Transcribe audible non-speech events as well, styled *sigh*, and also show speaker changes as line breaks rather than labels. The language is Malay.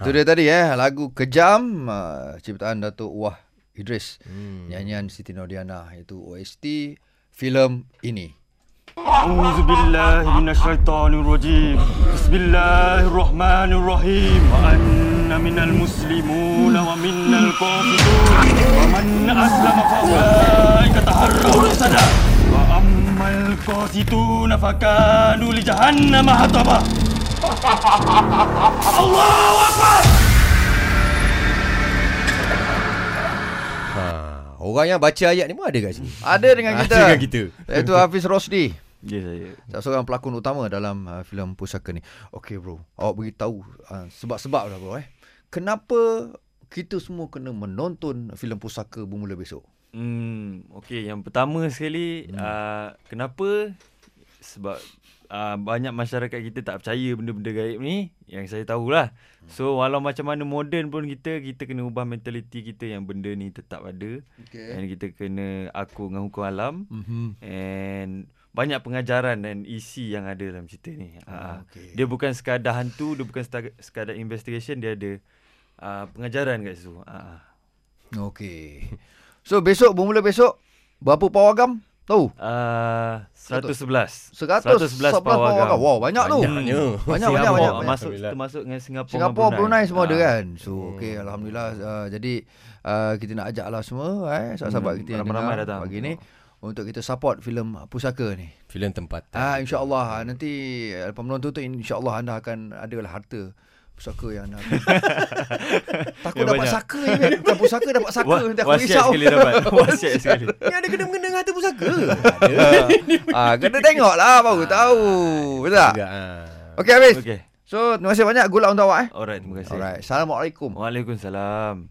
Itu dia tadi eh lagu Kejam uh, ciptaan Datuk Wah Idris.
Hmm.
Nyanyian Siti Nordiana itu OST filem ini.
أعوذ بالله من الشيطان الرجيم بسم الله الرحمن الرحيم وأن من المسلمون ومنا القاسطون ومن أسلم فأولئك تحروا رشدا وأما القاسطون فكانوا لجهنم حطبا Allahu Akbar!
Ha, orang yang baca ayat ni pun ada kat sini.
Ada dengan kita.
Ada dengan kita.
Itu Hafiz Rosdi.
Ya yes, saya.
Yes. Seorang pelakon utama dalam uh, filem Pusaka ni. Okey bro, awak beritahu uh, sebab-sebab lah bro eh. Kenapa kita semua kena menonton filem Pusaka bermula besok?
Hmm, okey yang pertama sekali hmm. uh, kenapa sebab uh, banyak masyarakat kita tak percaya benda-benda gaib ni. Yang saya tahulah. So, walau macam mana moden pun kita, kita kena ubah mentaliti kita yang benda ni tetap ada.
Okey.
And kita kena aku dengan hukum alam.
Mhm.
And banyak pengajaran dan isi yang ada dalam cerita ni.
Ah,
Ah,
okey.
Dia bukan sekadar hantu, dia bukan sekadar, sekadar investigation, dia ada uh, pengajaran kat situ. Ah.
Okey. So besok bermula besok berapa pawagam? Tahu?
Uh, 111.
111 pawagam. Wow, banyak tu.
Banyaknya.
Banyak banyak
Singapura,
banyak. banyak.
Masuk
Alhamdulillah.
termasuk dengan Singapura.
Singapura, Brunei semua ada
Ah.
kan. So okey alhamdulillah uh, jadi uh, kita nak ajaklah semua eh sahabat-sahabat
Hmm,
kita yang
ramai-ramai
dengar
datang.
pagi ni untuk kita support filem Pusaka ni.
Filem tempatan.
Ah insyaallah nanti uh, lepas menonton tu insyaallah anda akan adalah harta pusaka yang anda *laughs* Takut
Yang
dapat
banyak.
saka ni kan. Bukan pusaka dapat saka
Wa-
nanti aku
wasiat
risau.
sekali dapat. *laughs* Wasiat sekali.
Ni ada kena-mengena dengan harta pusaka. *laughs*
ah kena tengok lah baru tahu. Betul tak?
Juga, ha.
Okey habis. So terima kasih banyak gula untuk awak eh.
Alright, terima kasih.
Alright. Assalamualaikum.
Waalaikumsalam.